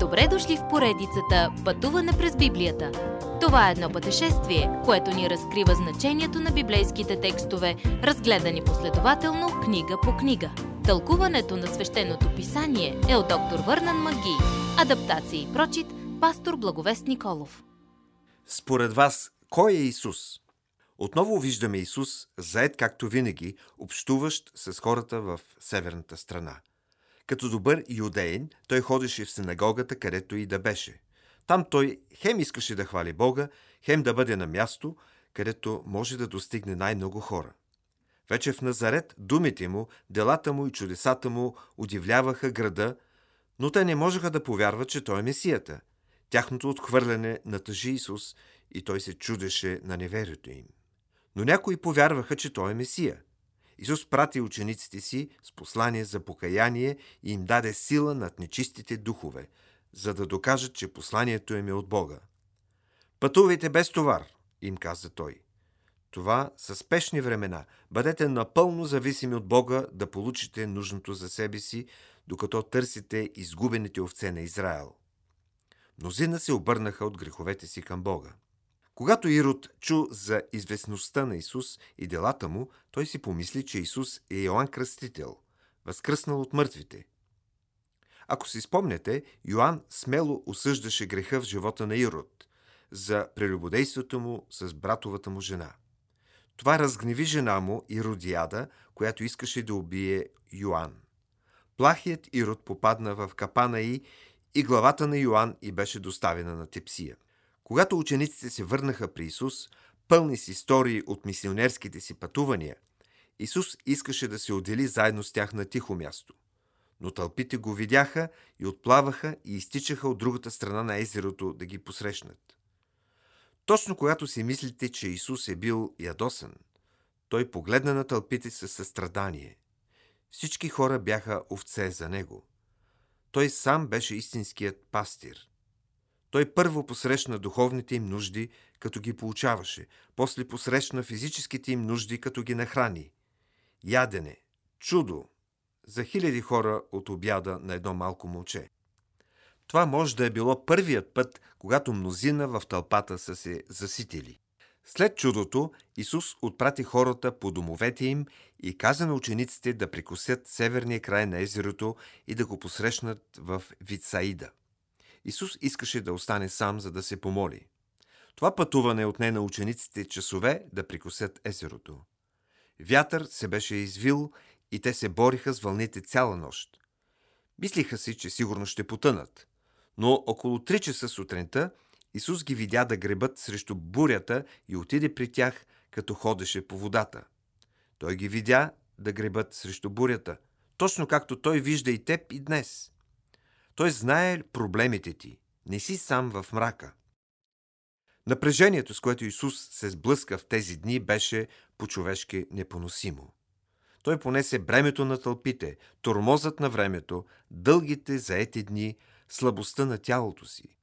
Добре дошли в поредицата Пътуване през Библията. Това е едно пътешествие, което ни разкрива значението на библейските текстове, разгледани последователно книга по книга. Тълкуването на свещеното писание е от доктор Върнан Маги. Адаптация и прочит, пастор Благовест Николов. Според вас, кой е Исус? Отново виждаме Исус, заед както винаги, общуващ с хората в северната страна. Като добър юдеин, той ходеше в синагогата, където и да беше. Там той хем искаше да хвали Бога, хем да бъде на място, където може да достигне най-много хора. Вече в Назарет думите му, делата му и чудесата му удивляваха града, но те не можеха да повярват, че той е Месията. Тяхното отхвърляне натъжи Исус и той се чудеше на неверието им. Но някои повярваха, че той е Месия – Исус прати учениците си с послание за покаяние и им даде сила над нечистите духове, за да докажат, че посланието им е от Бога. Пътувайте без товар, им каза той. Това са спешни времена. Бъдете напълно зависими от Бога да получите нужното за себе си, докато търсите изгубените овце на Израел. Мнозина се обърнаха от греховете си към Бога. Когато Ирод чу за известността на Исус и делата му, той си помисли, че Исус е Йоанн Кръстител, възкръснал от мъртвите. Ако си спомняте, Йоанн смело осъждаше греха в живота на Ирод за прелюбодейството му с братовата му жена. Това разгневи жена му, Иродиада, която искаше да убие Йоанн. Плахият Ирод попадна в капана й и главата на Йоанн и беше доставена на тепсия. Когато учениците се върнаха при Исус, пълни с истории от мисионерските си пътувания, Исус искаше да се отдели заедно с тях на тихо място. Но тълпите го видяха и отплаваха и изтичаха от другата страна на езерото да ги посрещнат. Точно когато си мислите, че Исус е бил ядосан, той погледна на тълпите със състрадание. Всички хора бяха овце за него. Той сам беше истинският пастир. Той първо посрещна духовните им нужди, като ги получаваше, после посрещна физическите им нужди, като ги нахрани. Ядене, чудо за хиляди хора от обяда на едно малко момче. Това може да е било първият път, когато мнозина в тълпата са се заситили. След чудото Исус отпрати хората по домовете им и каза на учениците да прикосят северния край на езерото и да го посрещнат в Вицаида. Исус искаше да остане сам, за да се помоли. Това пътуване отне на учениците часове да прикосят езерото. Вятър се беше извил и те се бориха с вълните цяла нощ. Мислиха си, че сигурно ще потънат. Но около 3 часа сутринта Исус ги видя да гребат срещу бурята и отиде при тях, като ходеше по водата. Той ги видя да гребат срещу бурята, точно както той вижда и теб и днес. Той знае проблемите ти. Не си сам в мрака. Напрежението, с което Исус се сблъска в тези дни, беше по-човешки непоносимо. Той понесе бремето на тълпите, тормозът на времето, дългите заети дни, слабостта на тялото си.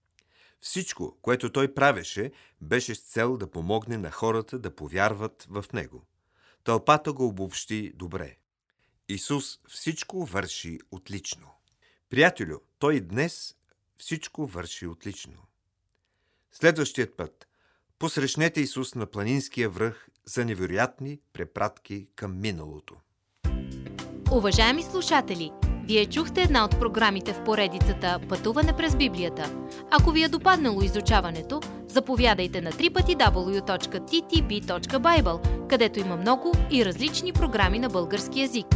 Всичко, което той правеше, беше с цел да помогне на хората да повярват в него. Тълпата го обобщи добре. Исус всичко върши отлично. Приятелю, той днес всичко върши отлично. Следващият път посрещнете Исус на планинския връх за невероятни препратки към миналото. Уважаеми слушатели, вие чухте една от програмите в поредицата Пътуване през Библията. Ако ви е допаднало изучаването, заповядайте на www.ttb.bible, където има много и различни програми на български язик –